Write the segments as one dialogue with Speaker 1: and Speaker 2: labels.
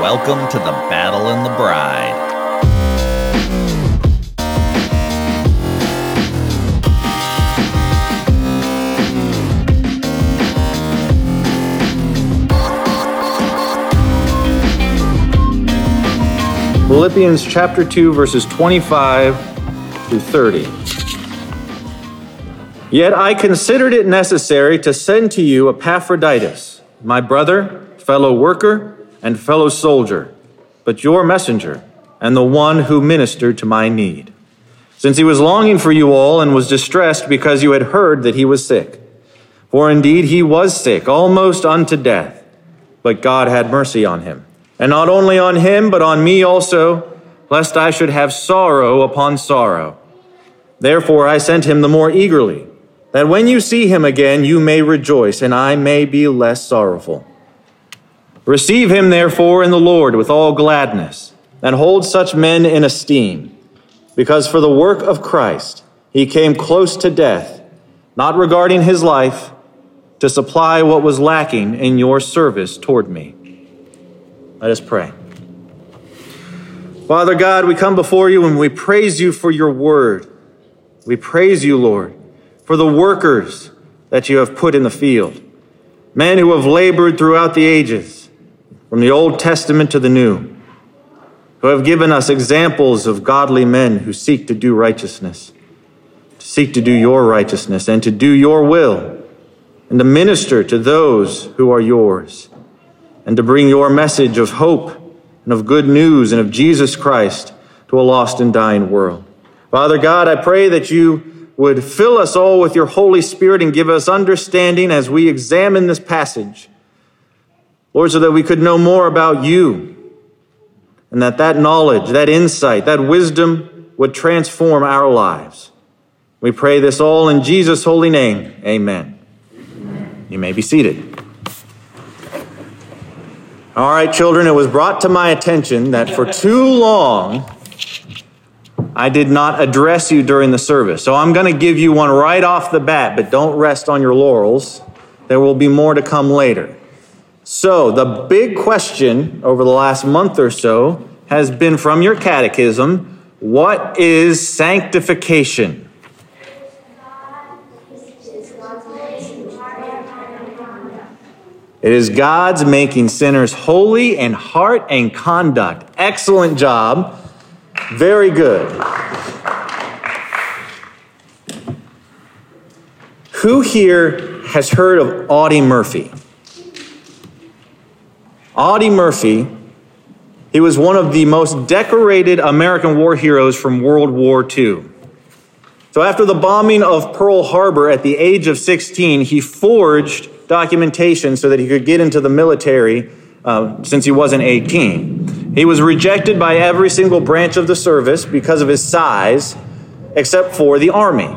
Speaker 1: Welcome to the Battle and the Bride.
Speaker 2: Philippians chapter 2, verses 25 through 30. Yet I considered it necessary to send to you Epaphroditus, my brother, fellow worker, and fellow soldier, but your messenger, and the one who ministered to my need. Since he was longing for you all and was distressed because you had heard that he was sick. For indeed he was sick, almost unto death, but God had mercy on him and not only on him, but on me also, lest I should have sorrow upon sorrow. Therefore I sent him the more eagerly, that when you see him again, you may rejoice, and I may be less sorrowful. Receive him, therefore, in the Lord with all gladness, and hold such men in esteem, because for the work of Christ he came close to death, not regarding his life, to supply what was lacking in your service toward me. Let us pray. Father God, we come before you and we praise you for your word. We praise you, Lord, for the workers that you have put in the field, men who have labored throughout the ages, from the Old Testament to the New, who have given us examples of godly men who seek to do righteousness, to seek to do your righteousness, and to do your will, and to minister to those who are yours and to bring your message of hope and of good news and of Jesus Christ to a lost and dying world. Father God, I pray that you would fill us all with your Holy Spirit and give us understanding as we examine this passage. Lord, so that we could know more about you and that that knowledge, that insight, that wisdom would transform our lives. We pray this all in Jesus' holy name. Amen. Amen. You may be seated. All right, children, it was brought to my attention that for too long I did not address you during the service. So I'm going to give you one right off the bat, but don't rest on your laurels. There will be more to come later. So, the big question over the last month or so has been from your catechism what is sanctification? It is God's making sinners holy in heart and conduct. Excellent job. Very good. Who here has heard of Audie Murphy? Audie Murphy, he was one of the most decorated American war heroes from World War II. So, after the bombing of Pearl Harbor at the age of 16, he forged documentation so that he could get into the military uh, since he wasn't 18. He was rejected by every single branch of the service because of his size, except for the Army.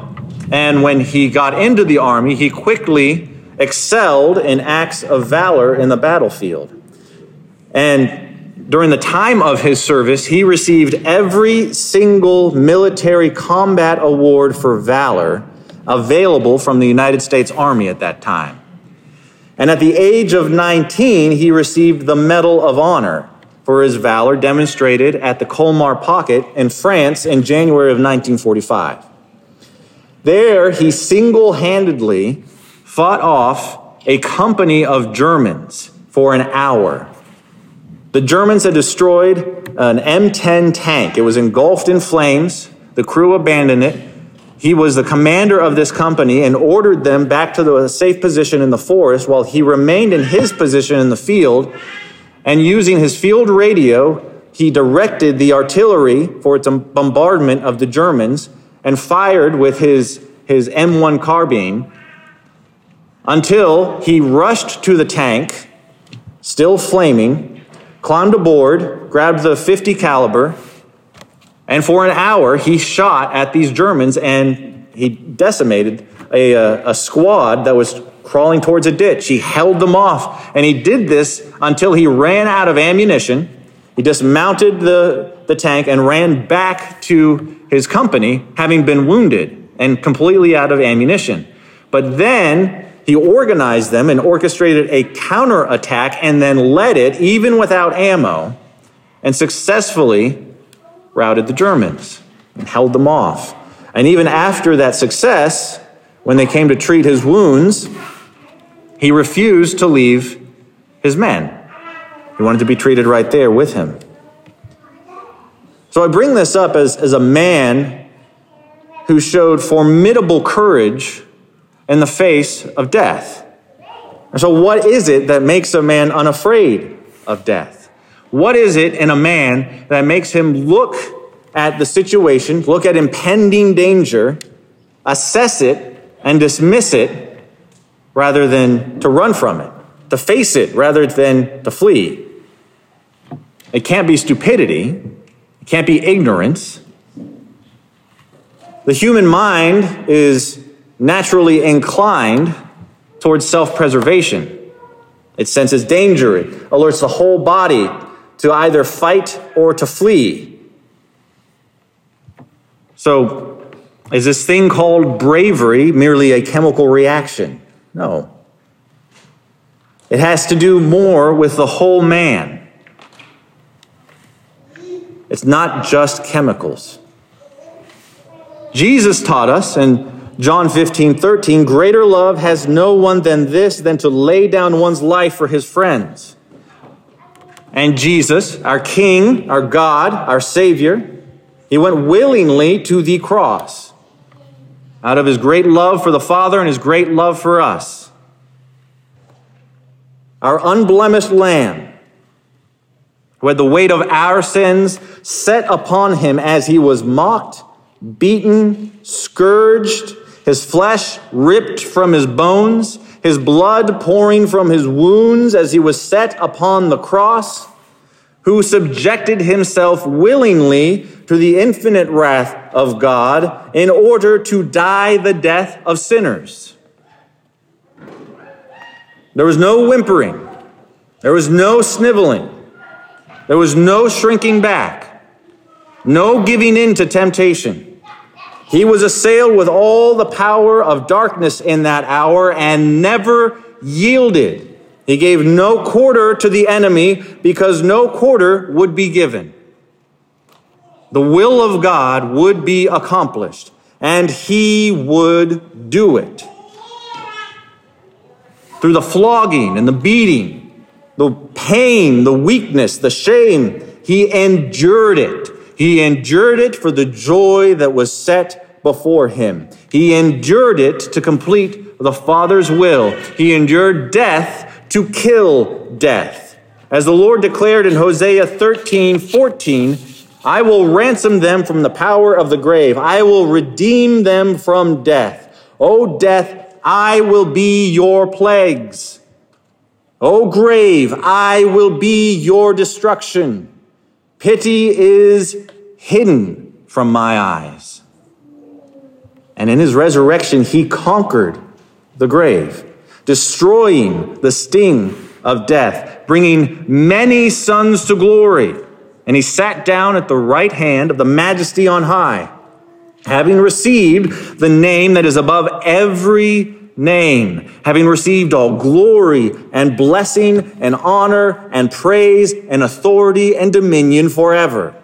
Speaker 2: And when he got into the Army, he quickly excelled in acts of valor in the battlefield. And during the time of his service, he received every single military combat award for valor available from the United States Army at that time. And at the age of 19, he received the Medal of Honor for his valor demonstrated at the Colmar Pocket in France in January of 1945. There, he single handedly fought off a company of Germans for an hour. The Germans had destroyed an M10 tank. It was engulfed in flames. The crew abandoned it. He was the commander of this company and ordered them back to the safe position in the forest while he remained in his position in the field. And using his field radio, he directed the artillery for its bombardment of the Germans and fired with his, his M1 carbine until he rushed to the tank, still flaming, climbed aboard, grabbed the 50 caliber, and for an hour, he shot at these Germans and he decimated a, a, a, squad that was crawling towards a ditch. He held them off. And he did this until he ran out of ammunition. He dismounted the, the tank and ran back to his company, having been wounded and completely out of ammunition. But then he organized them and orchestrated a counterattack and then led it, even without ammo, and successfully routed the Germans and held them off. And even after that success, when they came to treat his wounds, he refused to leave his men. He wanted to be treated right there with him. So I bring this up as, as a man who showed formidable courage in the face of death. And so, what is it that makes a man unafraid of death? What is it in a man that makes him look at the situation, look at impending danger, assess it, and dismiss it rather than to run from it, to face it rather than to flee? It can't be stupidity, it can't be ignorance. The human mind is naturally inclined towards self preservation. It senses danger, it alerts the whole body to either fight or to flee. So, is this thing called bravery merely a chemical reaction? No. It has to do more with the whole man. It's not just chemicals. Jesus taught us in John 15, 13, greater love has no one than this, than to lay down one's life for his friends. And Jesus, our King, our God, our Savior, he went willingly to the cross out of his great love for the Father and his great love for us. Our unblemished Lamb, who had the weight of our sins set upon him as he was mocked, beaten, scourged, his flesh ripped from his bones, his blood pouring from his wounds as he was set upon the cross, who subjected himself willingly to the infinite wrath of God in order to die the death of sinners. There was no whimpering, there was no sniveling, there was no shrinking back, no giving in to temptation. He was assailed with all the power of darkness in that hour and never yielded. He gave no quarter to the enemy because no quarter would be given. The will of God would be accomplished, and he would do it. Through the flogging and the beating, the pain, the weakness, the shame, he endured it. He endured it for the joy that was set before him. He endured it to complete the Father's will. He endured death to kill death. As the Lord declared in Hosea 13 14, I will ransom them from the power of the grave, I will redeem them from death. O death, I will be your plagues. O grave, I will be your destruction. Pity is hidden from my eyes. And in his resurrection, he conquered the grave, destroying the sting of death, bringing many sons to glory. And he sat down at the right hand of the majesty on high, having received the name that is above every name, having received all glory and blessing and honor and praise and authority and dominion forever.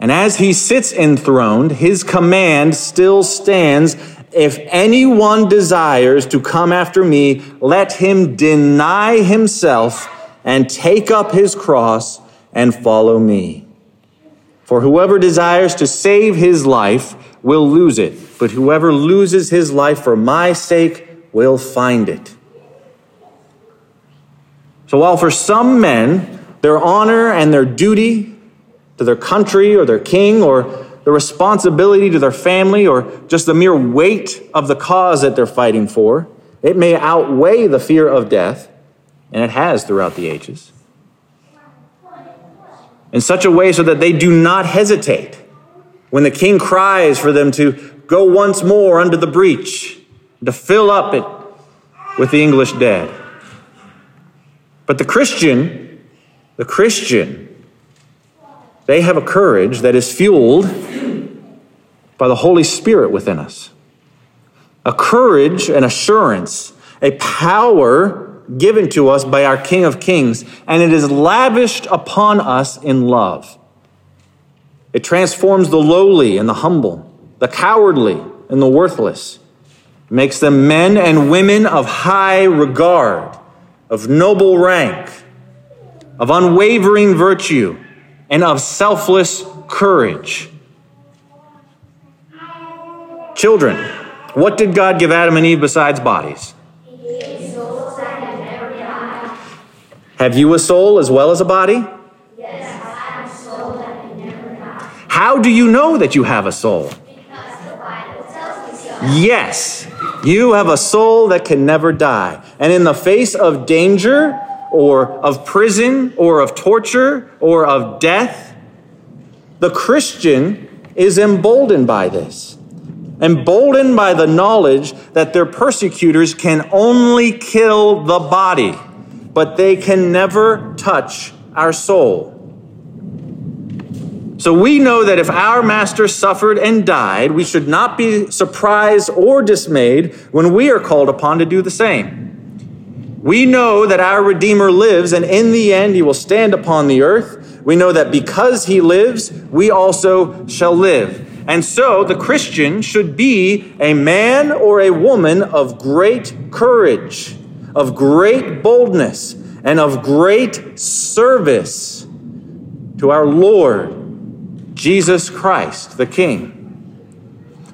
Speaker 2: And as he sits enthroned, his command still stands if anyone desires to come after me, let him deny himself and take up his cross and follow me. For whoever desires to save his life will lose it, but whoever loses his life for my sake will find it. So while for some men, their honor and their duty to their country or their king or the responsibility to their family or just the mere weight of the cause that they're fighting for, it may outweigh the fear of death, and it has throughout the ages. In such a way so that they do not hesitate when the king cries for them to go once more under the breach, to fill up it with the English dead. But the Christian, the Christian, they have a courage that is fueled by the Holy Spirit within us. a courage and assurance, a power given to us by our King of Kings, and it is lavished upon us in love. It transforms the lowly and the humble, the cowardly and the worthless, it makes them men and women of high regard, of noble rank, of unwavering virtue, and of selfless courage. Children, what did God give Adam and Eve besides bodies? Have you a soul as well as a body?
Speaker 3: Yes, I have a soul that can never die.
Speaker 2: How do you know that you have a soul?
Speaker 3: Because the Bible tells me so.
Speaker 2: Yes, you have a soul that can never die. And in the face of danger, or of prison, or of torture, or of death, the Christian is emboldened by this. Emboldened by the knowledge that their persecutors can only kill the body but they can never touch our soul. So we know that if our master suffered and died, we should not be surprised or dismayed when we are called upon to do the same. We know that our Redeemer lives, and in the end, he will stand upon the earth. We know that because he lives, we also shall live. And so the Christian should be a man or a woman of great courage of great boldness and of great service to our Lord Jesus Christ, the King.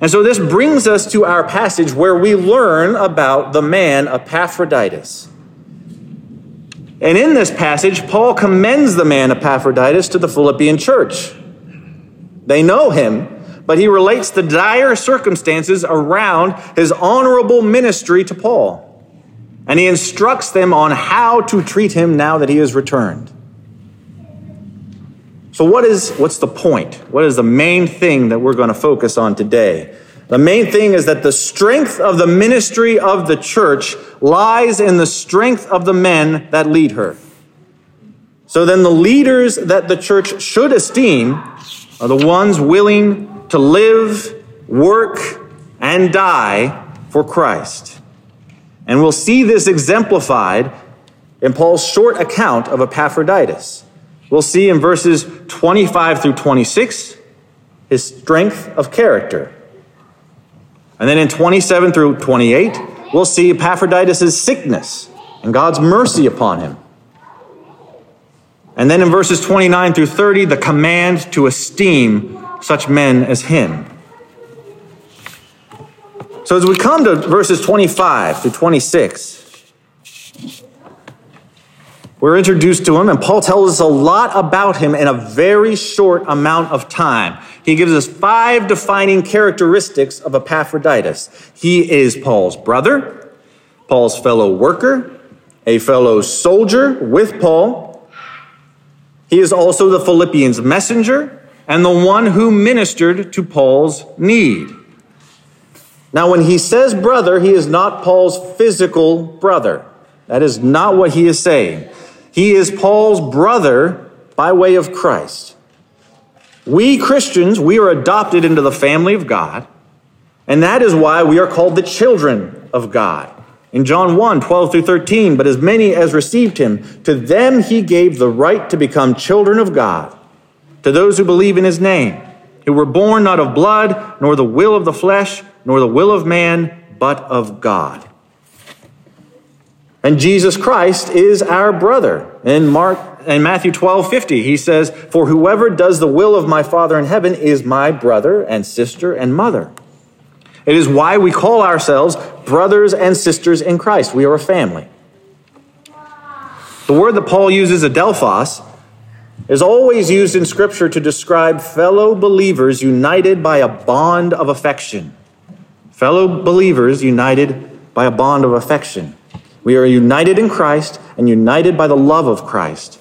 Speaker 2: And so this brings us to our passage where we learn about the man Epaphroditus. And in this passage, Paul commends the man Epaphroditus to the Philippian church. They know him, but he relates the dire circumstances around his honorable ministry to Paul and he instructs them on how to treat him now that he has returned. So what is what's the point? What is the main thing that we're going to focus on today? The main thing is that the strength of the ministry of the church lies in the strength of the men that lead her. So then the leaders that the church should esteem are the ones willing to live, work, and die for Christ. And we'll see this exemplified in Paul's short account of Epaphroditus. We'll see in verses 25 through 26 his strength of character. And then in 27 through 28, we'll see Epaphroditus' sickness and God's mercy upon him. And then in verses 29 through 30, the command to esteem such men as him. So as we come to verses 25 through 26, we're introduced to him, and Paul tells us a lot about him in a very short amount of time. He gives us five defining characteristics of Epaphroditus. He is Paul's brother, Paul's fellow worker, a fellow soldier with Paul. He is also the Philippians' messenger and the one who ministered to Paul's need. Now, when he says brother, he is not Paul's physical brother. That is not what he is saying. He is Paul's brother by way of Christ. We Christians, we are adopted into the family of God, and that is why we are called the children of God. In John 1 12 through 13, but as many as received him, to them he gave the right to become children of God, to those who believe in his name, who were born not of blood, nor the will of the flesh nor the will of man, but of God. And Jesus Christ is our brother. In Mark in Matthew 12, 50, he says, For whoever does the will of my Father in heaven is my brother and sister and mother. It is why we call ourselves brothers and sisters in Christ. We are a family. The word that Paul uses, adelphos, is always used in Scripture to describe fellow believers united by a bond of affection fellow believers united by a bond of affection. We are united in Christ and united by the love of Christ.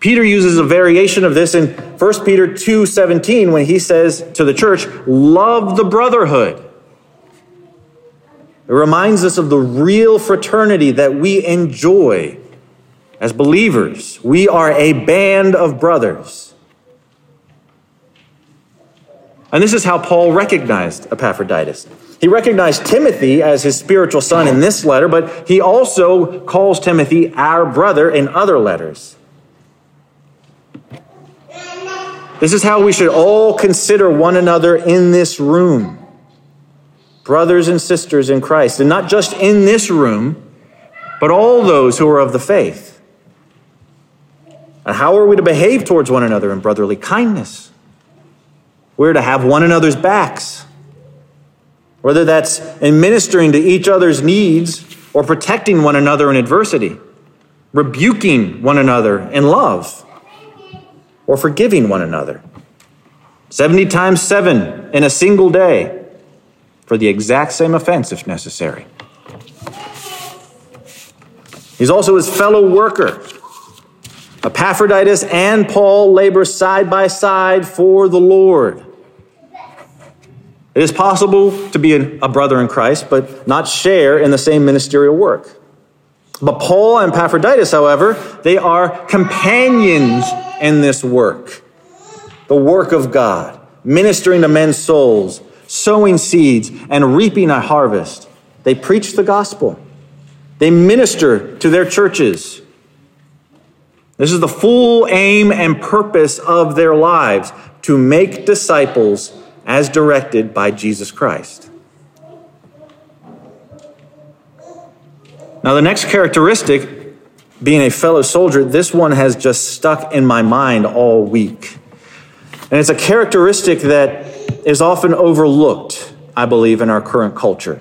Speaker 2: Peter uses a variation of this in 1 Peter 2:17 when he says to the church, "Love the brotherhood." It reminds us of the real fraternity that we enjoy as believers. We are a band of brothers. And this is how Paul recognized Epaphroditus. He recognized Timothy as his spiritual son in this letter, but he also calls Timothy our brother in other letters. This is how we should all consider one another in this room. Brothers and sisters in Christ, and not just in this room, but all those who are of the faith. And how are we to behave towards one another in brotherly kindness? We're to have one another's backs whether that's in ministering to each other's needs or protecting one another in adversity, rebuking one another in love, or forgiving one another. 70 times 7 in a single day for the exact same offense if necessary. He's also his fellow worker. Epaphroditus and Paul labor side by side for the Lord. It is possible to be a brother in Christ, but not share in the same ministerial work. But Paul and Epaphroditus, however, they are companions in this work the work of God, ministering to men's souls, sowing seeds, and reaping a harvest. They preach the gospel, they minister to their churches. This is the full aim and purpose of their lives to make disciples as directed by Jesus Christ. Now, the next characteristic, being a fellow soldier, this one has just stuck in my mind all week. And it's a characteristic that is often overlooked, I believe, in our current culture.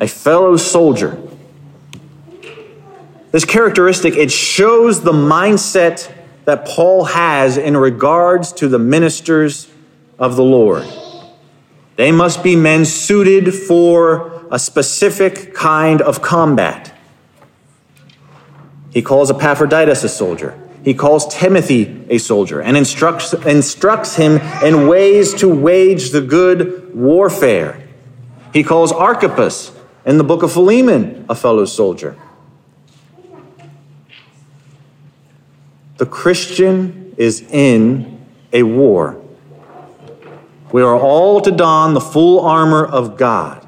Speaker 2: A fellow soldier. This characteristic, it shows the mindset that Paul has in regards to the ministers of the Lord. They must be men suited for a specific kind of combat. He calls Epaphroditus a soldier. He calls Timothy a soldier and instructs, instructs him in ways to wage the good warfare. He calls Archippus in the book of Philemon a fellow soldier. The Christian is in a war. We are all to don the full armor of God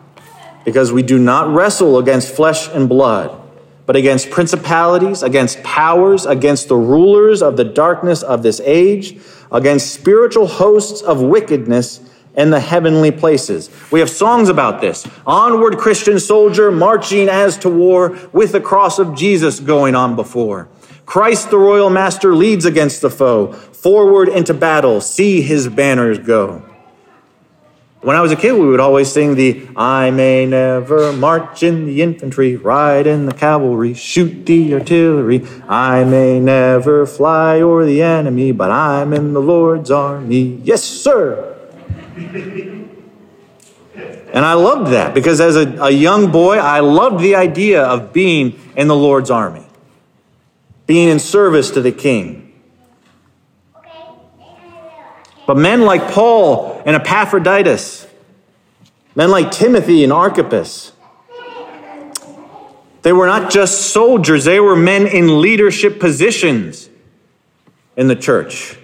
Speaker 2: because we do not wrestle against flesh and blood, but against principalities, against powers, against the rulers of the darkness of this age, against spiritual hosts of wickedness in the heavenly places. We have songs about this. Onward, Christian soldier, marching as to war, with the cross of Jesus going on before. Christ the royal master leads against the foe. Forward into battle, see his banners go. When I was a kid, we would always sing the I may never march in the infantry, ride in the cavalry, shoot the artillery. I may never fly o'er the enemy, but I'm in the Lord's army. Yes, sir. And I loved that because as a, a young boy, I loved the idea of being in the Lord's army, being in service to the king. But men like Paul and Epaphroditus, men like Timothy and Archippus, they were not just soldiers, they were men in leadership positions in the church,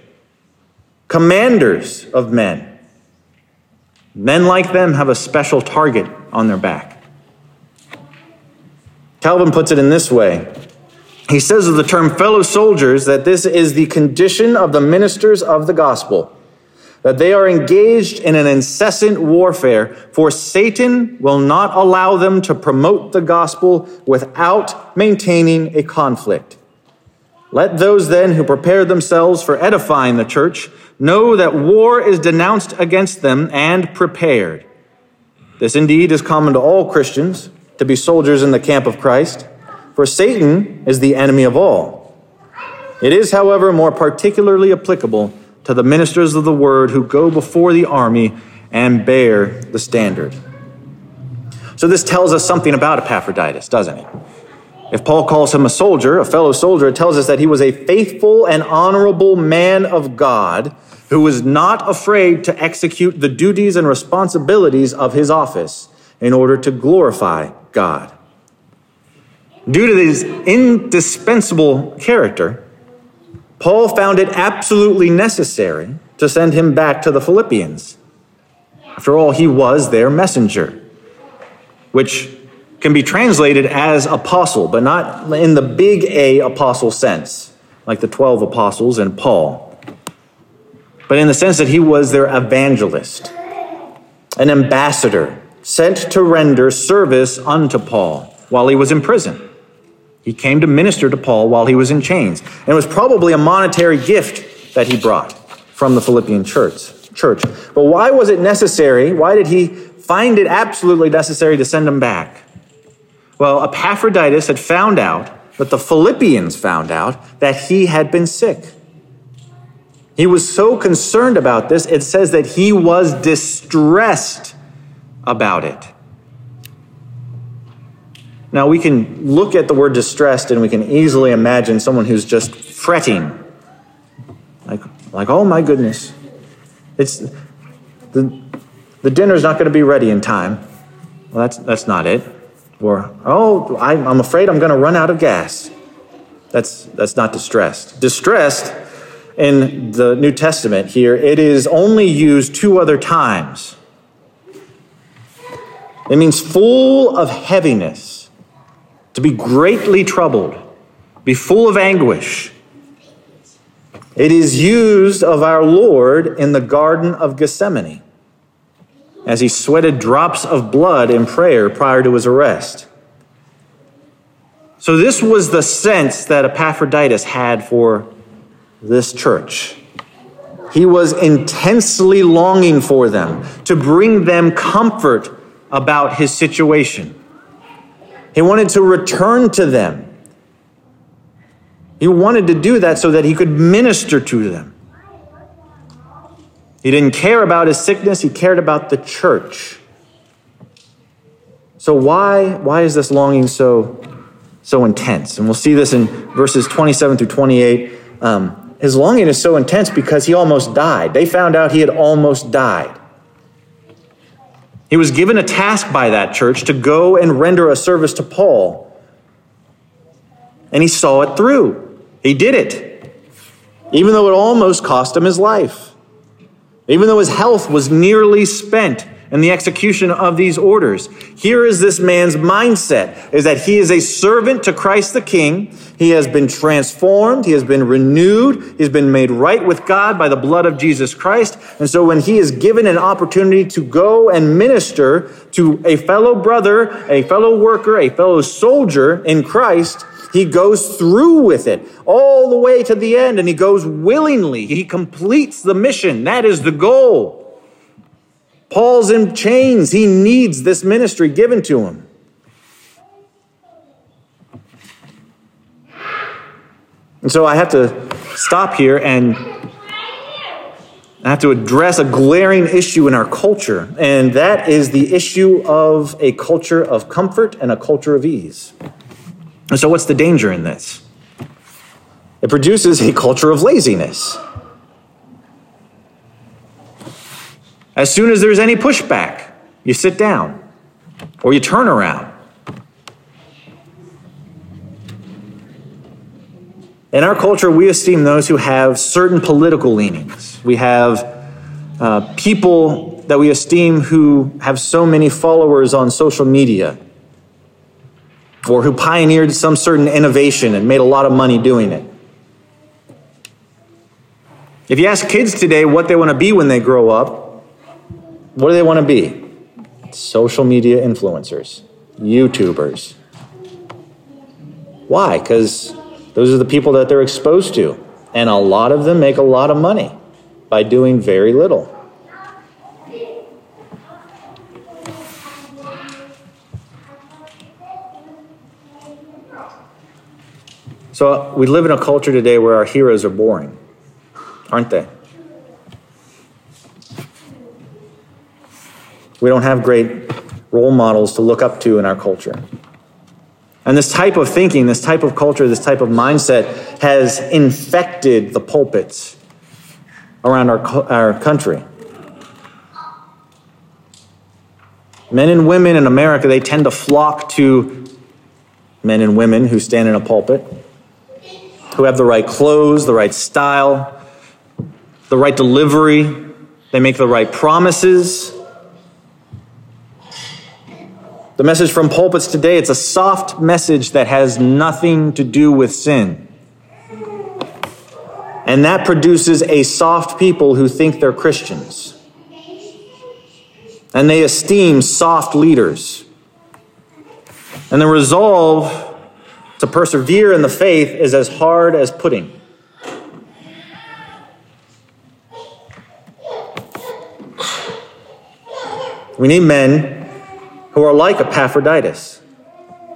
Speaker 2: commanders of men. Men like them have a special target on their back. Calvin puts it in this way He says of the term fellow soldiers that this is the condition of the ministers of the gospel that they are engaged in an incessant warfare, for Satan will not allow them to promote the gospel without maintaining a conflict. Let those then who prepare themselves for edifying the church know that war is denounced against them and prepared. This indeed is common to all Christians, to be soldiers in the camp of Christ, for Satan is the enemy of all. It is, however, more particularly applicable to the ministers of the word who go before the army and bear the standard. So, this tells us something about Epaphroditus, doesn't it? If Paul calls him a soldier, a fellow soldier, it tells us that he was a faithful and honorable man of God who was not afraid to execute the duties and responsibilities of his office in order to glorify God. Due to his indispensable character, Paul found it absolutely necessary to send him back to the Philippians. After all, he was their messenger, which can be translated as apostle, but not in the big A apostle sense, like the 12 apostles and Paul, but in the sense that he was their evangelist, an ambassador sent to render service unto Paul while he was in prison. He came to minister to Paul while he was in chains. And it was probably a monetary gift that he brought from the Philippian church. Church. But why was it necessary? Why did he find it absolutely necessary to send him back? Well, Epaphroditus had found out, that the Philippians found out, that he had been sick. He was so concerned about this, it says that he was distressed about it. Now, we can look at the word distressed and we can easily imagine someone who's just fretting. Like, like oh my goodness, it's, the, the dinner's not going to be ready in time. Well, that's, that's not it. Or, oh, I, I'm afraid I'm going to run out of gas. That's, that's not distressed. Distressed in the New Testament here, it is only used two other times. It means full of heaviness, to be greatly troubled, be full of anguish. It is used of our Lord in the Garden of Gethsemane as he sweated drops of blood in prayer prior to his arrest. So, this was the sense that Epaphroditus had for this church. He was intensely longing for them, to bring them comfort about his situation. He wanted to return to them. He wanted to do that so that he could minister to them. He didn't care about his sickness, he cared about the church. So why why is this longing so so intense? And we'll see this in verses 27 through 28. Um, his longing is so intense because he almost died. They found out he had almost died. He was given a task by that church to go and render a service to Paul. And he saw it through. He did it, even though it almost cost him his life, even though his health was nearly spent and the execution of these orders. Here is this man's mindset is that he is a servant to Christ the King. He has been transformed, he has been renewed, he's been made right with God by the blood of Jesus Christ. And so when he is given an opportunity to go and minister to a fellow brother, a fellow worker, a fellow soldier in Christ, he goes through with it all the way to the end and he goes willingly. He completes the mission. That is the goal. Paul's in chains. He needs this ministry given to him. And so I have to stop here and I have to address a glaring issue in our culture, and that is the issue of a culture of comfort and a culture of ease. And so, what's the danger in this? It produces a culture of laziness. As soon as there's any pushback, you sit down or you turn around. In our culture, we esteem those who have certain political leanings. We have uh, people that we esteem who have so many followers on social media or who pioneered some certain innovation and made a lot of money doing it. If you ask kids today what they want to be when they grow up, what do they want to be? Social media influencers, YouTubers. Why? Because those are the people that they're exposed to. And a lot of them make a lot of money by doing very little. So we live in a culture today where our heroes are boring, aren't they? We don't have great role models to look up to in our culture. And this type of thinking, this type of culture, this type of mindset has infected the pulpits around our, our country. Men and women in America, they tend to flock to men and women who stand in a pulpit, who have the right clothes, the right style, the right delivery, they make the right promises, The message from pulpits today, it's a soft message that has nothing to do with sin. And that produces a soft people who think they're Christians. And they esteem soft leaders. And the resolve to persevere in the faith is as hard as pudding. We need men who are like Epaphroditus.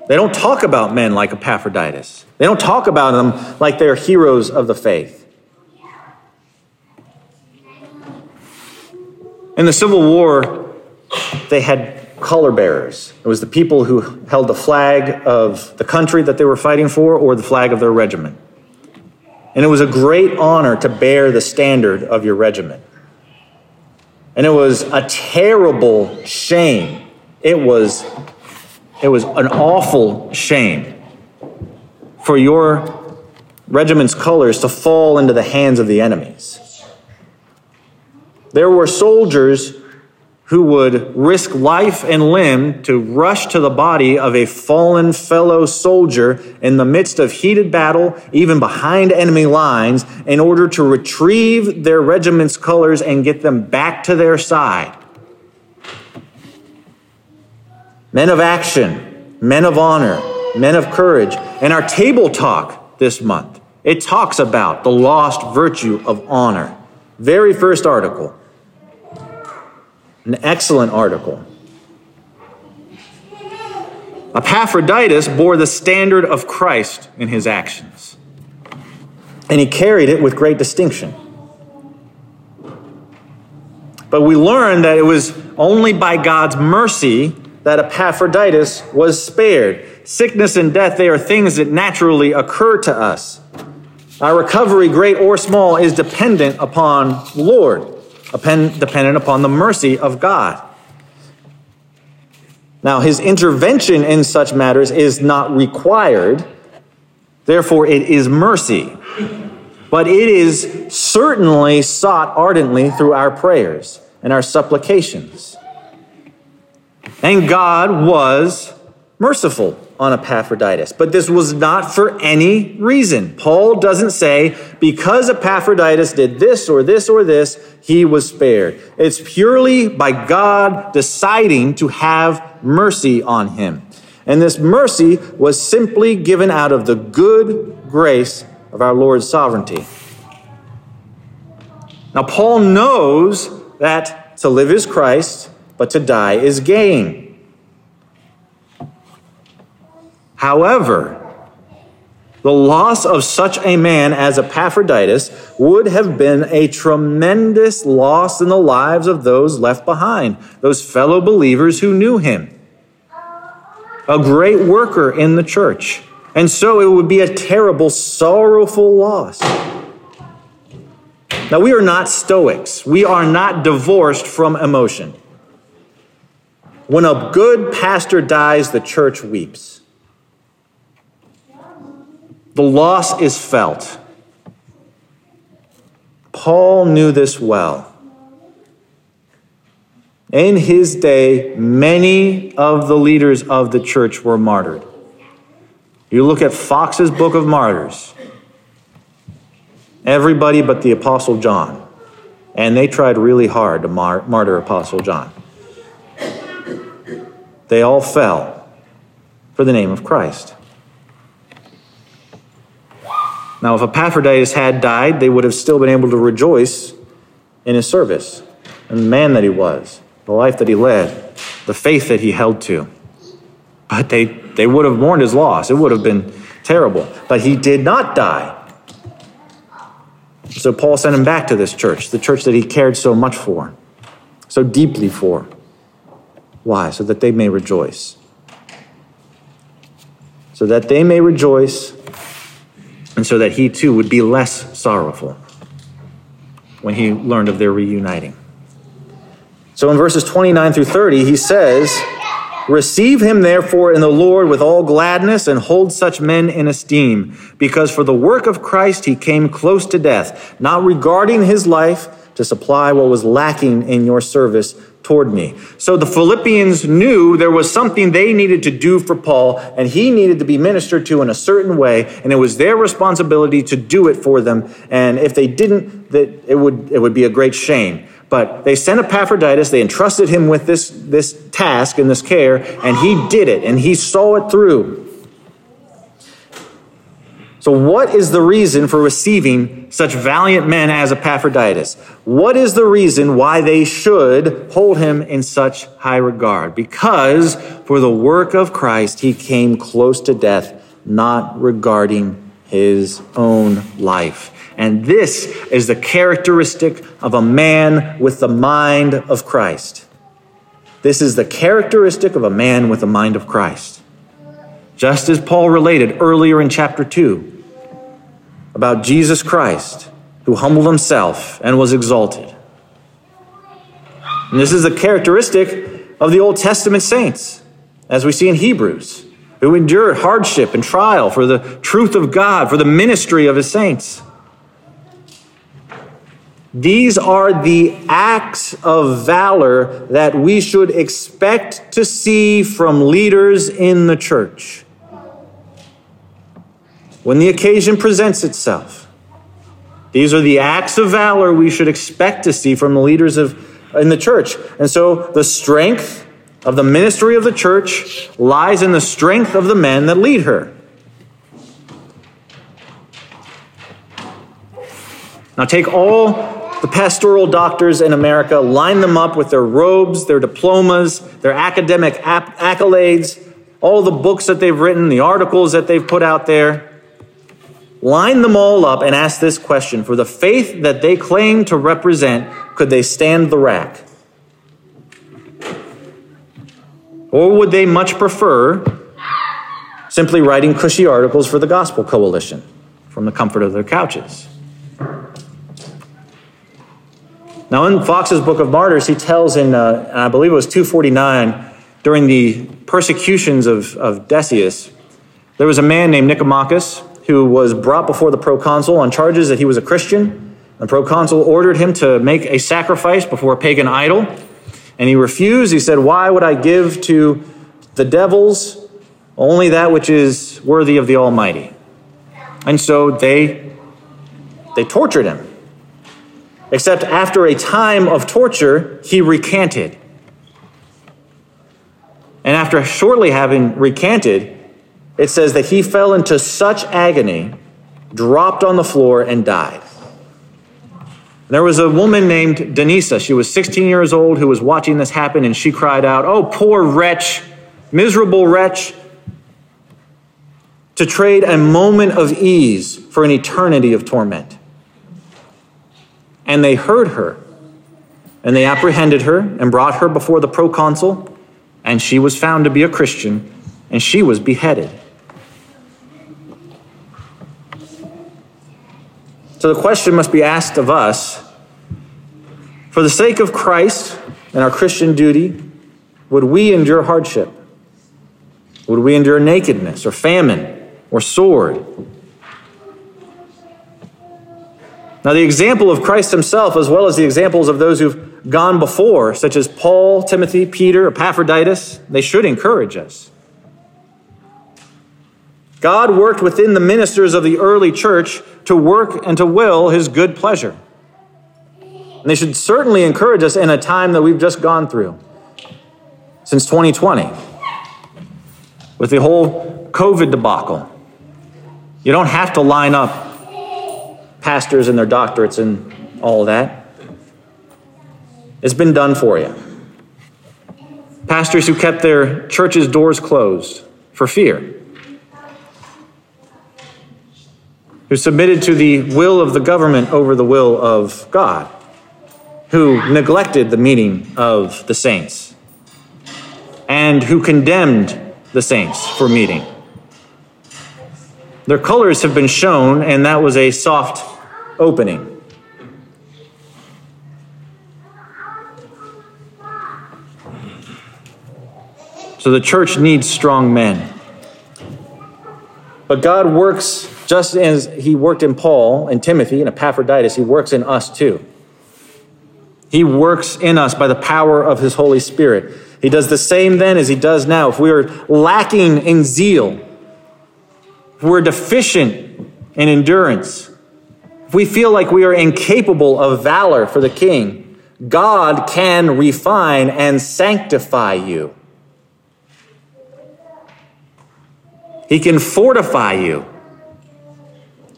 Speaker 2: They don't talk about men like Epaphroditus. They don't talk about them like they're heroes of the faith. In the Civil War, they had color bearers. It was the people who held the flag of the country that they were fighting for or the flag of their regiment. And it was a great honor to bear the standard of your regiment. And it was a terrible shame. It was, it was an awful shame for your regiment's colors to fall into the hands of the enemies. There were soldiers who would risk life and limb to rush to the body of a fallen fellow soldier in the midst of heated battle, even behind enemy lines, in order to retrieve their regiment's colors and get them back to their side. Men of action, men of honor, men of courage. And our table talk this month, it talks about the lost virtue of honor. Very first article. An excellent article. Epaphroditus bore the standard of Christ in his actions, and he carried it with great distinction. But we learn that it was only by God's mercy that Epaphroditus was spared. Sickness and death, they are things that naturally occur to us. Our recovery, great or small, is dependent upon the Lord dependent upon the mercy of God. Now, his intervention in such matters is not required, therefore, it is mercy. But it is certainly sought ardently through our prayers and our supplications. And God was merciful on Epaphroditus. But this was not for any reason. Paul doesn't say, because Epaphroditus did this or this or this, he was spared. It's purely by God deciding to have mercy on him. And this mercy was simply given out of the good grace of our Lord's sovereignty. Now, Paul knows that to live is Christ, but to die is gain. However, the loss of such a man as Epaphroditus would have been a tremendous loss in the lives of those left behind, those fellow believers who knew him. A great worker in the church. And so it would be a terrible, sorrowful loss. Now, we are not Stoics. We are not divorced from emotion. When a good pastor dies, the church weeps. The loss is felt. Paul knew this well. In his day, many of the leaders of the church were martyred. You look at Foxe's Book of Martyrs, everybody but the Apostle John. And they tried really hard to mar- martyr Apostle John. They all fell for the name of Christ. Now, if Epaphroditus had died, they would have still been able to rejoice in his service and the man that he was, the life that he led, the faith that he held to. But they, they would have mourned his loss. It would have been terrible. But he did not die. So Paul sent him back to this church, the church that he cared so much for, so deeply for. Why? So that they may rejoice. So that they may rejoice and so that he too would be less sorrowful when he learned of their reuniting. So in verses 29 through 30, he says, Receive him therefore in the Lord with all gladness and hold such men in esteem, because for the work of Christ he came close to death, not regarding his life to supply what was lacking in your service toward me. So the Philippians knew there was something they needed to do for Paul, and he needed to be ministered to in a certain way, and it was their responsibility to do it for them. And if they didn't, that it would it would be a great shame. But they sent Epaphroditus, they entrusted him with this, this task and this care, and he did it, and he saw it through. So, what is the reason for receiving such valiant men as Epaphroditus? What is the reason why they should hold him in such high regard? Because for the work of Christ, he came close to death, not regarding his own life. And this is the characteristic of a man with the mind of Christ. This is the characteristic of a man with the mind of Christ. Just as Paul related earlier in chapter 2 about Jesus Christ, who humbled himself and was exalted. And this is the characteristic of the Old Testament saints, as we see in Hebrews, who endured hardship and trial for the truth of God, for the ministry of his saints. These are the acts of valor that we should expect to see from leaders in the church when the occasion presents itself. These are the acts of valor we should expect to see from the leaders of, in the church. And so the strength of the ministry of the church lies in the strength of the men that lead her. Now take all the pastoral doctors in America, line them up with their robes, their diplomas, their academic accolades, all the books that they've written, the articles that they've put out there line them all up and ask this question For the faith that they claim to represent, could they stand the rack? Or would they much prefer simply writing cushy articles for the Gospel Coalition from the comfort of their couches? Now, in Foxe's Book of Martyrs, he tells in, uh, I believe it was 249, during the persecutions of, of Decius, there was a man named Nicomachus who was brought before the proconsul on charges that he was a Christian. The proconsul ordered him to make a sacrifice before a pagan idol, and he refused. He said, Why would I give to the devils only that which is worthy of the Almighty? And so they, they tortured him. Except after a time of torture, he recanted. And after shortly having recanted, it says that he fell into such agony, dropped on the floor, and died. There was a woman named Denisa. She was 16 years old who was watching this happen, and she cried out, Oh, poor wretch, miserable wretch, to trade a moment of ease for an eternity of torment. And they heard her, and they apprehended her and brought her before the proconsul, and she was found to be a Christian, and she was beheaded. So the question must be asked of us for the sake of Christ and our Christian duty, would we endure hardship? Would we endure nakedness or famine or sword? Now, the example of Christ himself, as well as the examples of those who've gone before, such as Paul, Timothy, Peter, Epaphroditus, they should encourage us. God worked within the ministers of the early church to work and to will his good pleasure. And they should certainly encourage us in a time that we've just gone through since 2020 with the whole COVID debacle. You don't have to line up pastors and their doctorates and all that. It's been done for you. Pastors who kept their churches' doors closed for fear who submitted to the will of the government over the will of God, who neglected the meeting of the saints, and who condemned the saints for meeting. Their colors have been shown, and that was a soft opening. So the church needs strong men. But God works just as he worked in Paul and Timothy and Epaphroditus, he works in us too. He works in us by the power of his Holy Spirit. He does the same then as he does now. If we are lacking in zeal, if we're deficient in endurance, if we feel like we are incapable of valor for the king, God can refine and sanctify you. He can fortify you.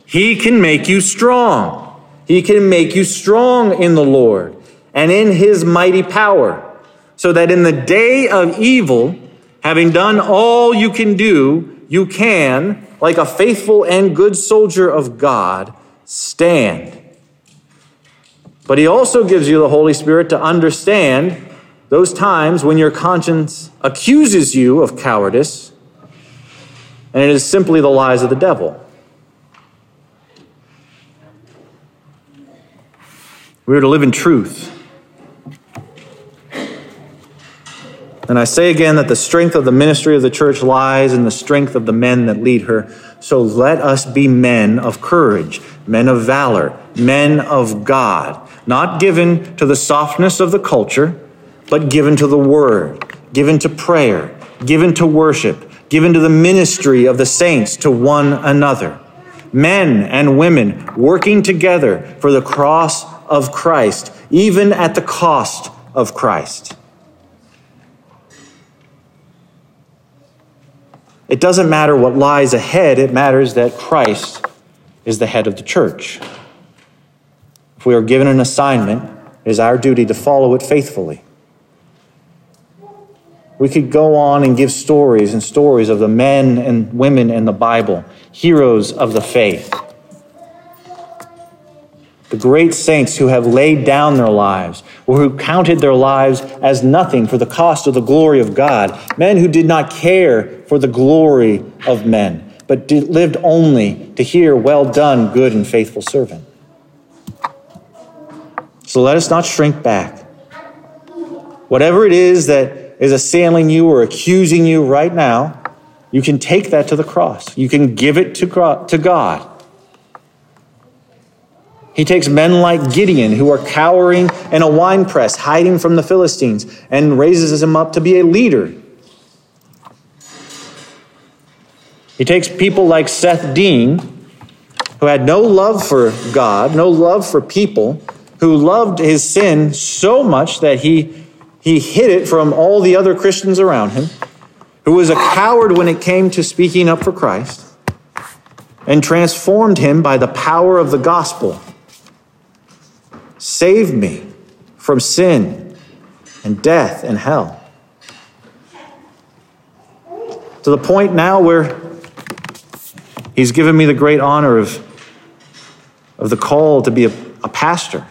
Speaker 2: He can make you strong. He can make you strong in the Lord and in his mighty power, so that in the day of evil, having done all you can do, you can, like a faithful and good soldier of God, stand. But he also gives you the Holy Spirit to understand those times when your conscience accuses you of cowardice, and it is simply the lies of the devil. We are to live in truth. And I say again that the strength of the ministry of the church lies in the strength of the men that lead her. So let us be men of courage, men of valor, men of God, not given to the softness of the culture, but given to the word, given to prayer, given to worship, given to the ministry of the saints to one another. Men and women working together for the cross of Christ, even at the cost of Christ. It doesn't matter what lies ahead, it matters that Christ is the head of the church. If we are given an assignment, it is our duty to follow it faithfully. We could go on and give stories and stories of the men and women in the Bible, heroes of the faith the great saints who have laid down their lives, or who counted their lives as nothing for the cost of the glory of God, men who did not care for the glory of men, but did, lived only to hear, Well done, good and faithful servant. So let us not shrink back. Whatever it is that is assailing you or accusing you right now, you can take that to the cross. You can give it to God he takes men like Gideon, who are cowering in a wine press, hiding from the Philistines, and raises him up to be a leader. He takes people like Seth Dean, who had no love for God, no love for people, who loved his sin so much that he, he hid it from all the other Christians around him, who was a coward when it came to speaking up for Christ, and transformed him by the power of the gospel Save me from sin and death and hell. To the point now where he's given me the great honor of, of the call to be a, a pastor.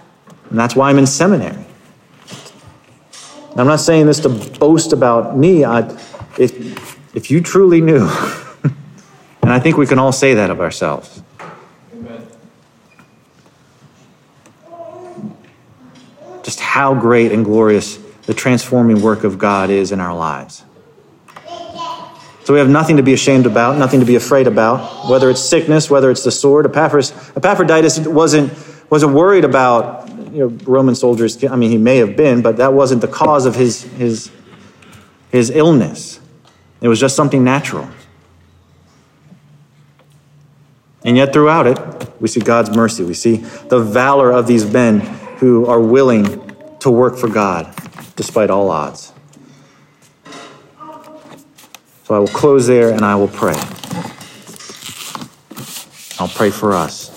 Speaker 2: And that's why I'm in seminary. I'm not saying this to boast about me. I, if, if you truly knew, and I think we can all say that of ourselves, just how great and glorious the transforming work of God is in our lives. So we have nothing to be ashamed about, nothing to be afraid about, whether it's sickness, whether it's the sword. Epaphras, Epaphroditus wasn't, wasn't worried about you know, Roman soldiers. I mean, he may have been, but that wasn't the cause of his, his, his illness. It was just something natural. And yet, throughout it, we see God's mercy. We see the valor of these men who are willing to work for God despite all odds. So I will close there and I will pray. I'll pray for us.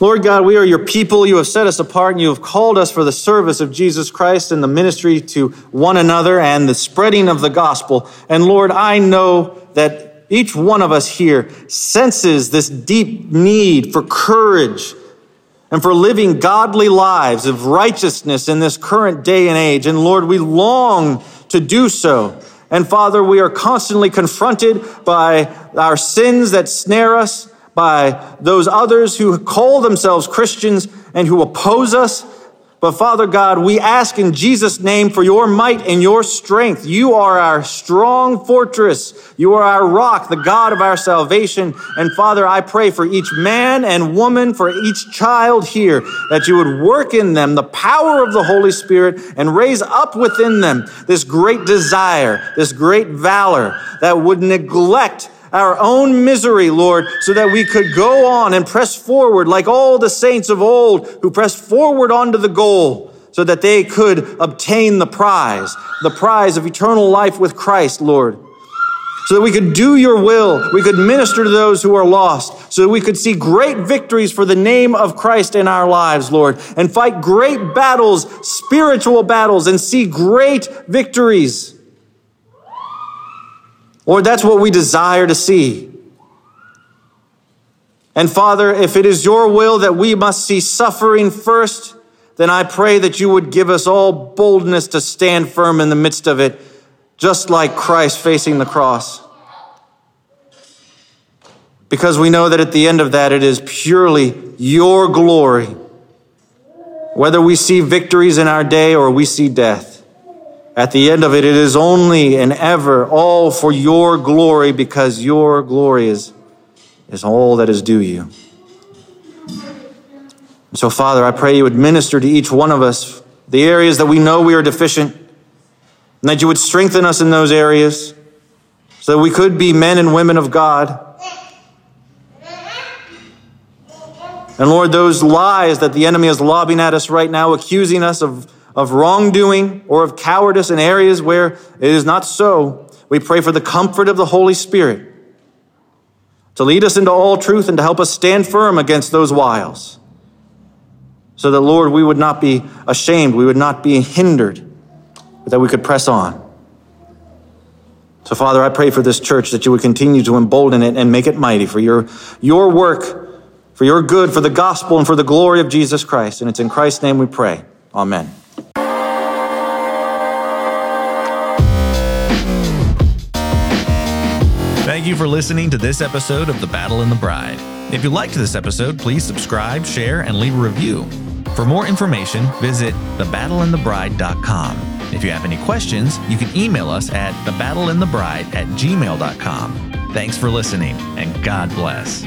Speaker 2: Lord God, we are your people. You have set us apart and you have called us for the service of Jesus Christ and the ministry to one another and the spreading of the gospel. And Lord, I know that each one of us here senses this deep need for courage and for living godly lives of righteousness in this current day and age. And Lord, we long to do so. And Father, we are constantly confronted by our sins that snare us, by those others who call themselves Christians and who oppose us. But Father God, we ask in Jesus' name for your might and your strength. You are our strong fortress. You are our rock, the God of our salvation. And Father, I pray for each man and woman, for each child here, that you would work in them the power of the Holy Spirit and raise up within them this great desire, this great valor that would neglect our own misery, Lord, so that we could go on and press forward like all the saints of old who pressed forward onto the goal so that they could obtain the prize, the prize of eternal life with Christ, Lord. So that we could do your will, we could minister to those who are lost, so that we could see great victories for the name of Christ in our lives, Lord, and fight great battles, spiritual battles, and see great victories. Lord, that's what we desire to see. And Father, if it is your will that we must see suffering first, then I pray that you would give us all boldness to stand firm in the midst of it, just like Christ facing the cross. Because we know that at the end of that, it is purely your glory. Whether we see victories in our day or we see death. At the end of it, it is only and ever all for your glory because your glory is, is all that is due you. So, Father, I pray you would minister to each one of us the areas that we know we are deficient, and that you would strengthen us in those areas so that we could be men and women of God. And Lord, those lies that the enemy is lobbing at us right now, accusing us of of wrongdoing or of cowardice in areas where it is not so, we pray for the comfort of the Holy Spirit to lead us into all truth and to help us stand firm against those wiles. So that, Lord, we would not be ashamed, we would not be hindered, but that we could press on. So, Father, I pray for this church that you would continue to embolden it and make it mighty for your, your work, for your good, for the gospel, and for the glory of Jesus Christ. And it's in Christ's name we pray. Amen.
Speaker 1: Thank you for listening to this episode of The Battle and the Bride. If you liked this episode, please subscribe, share, and leave a review. For more information, visit thebattleandthebride.com. If you have any questions, you can email us at thebattleinthebride at gmail.com. Thanks for listening, and God bless.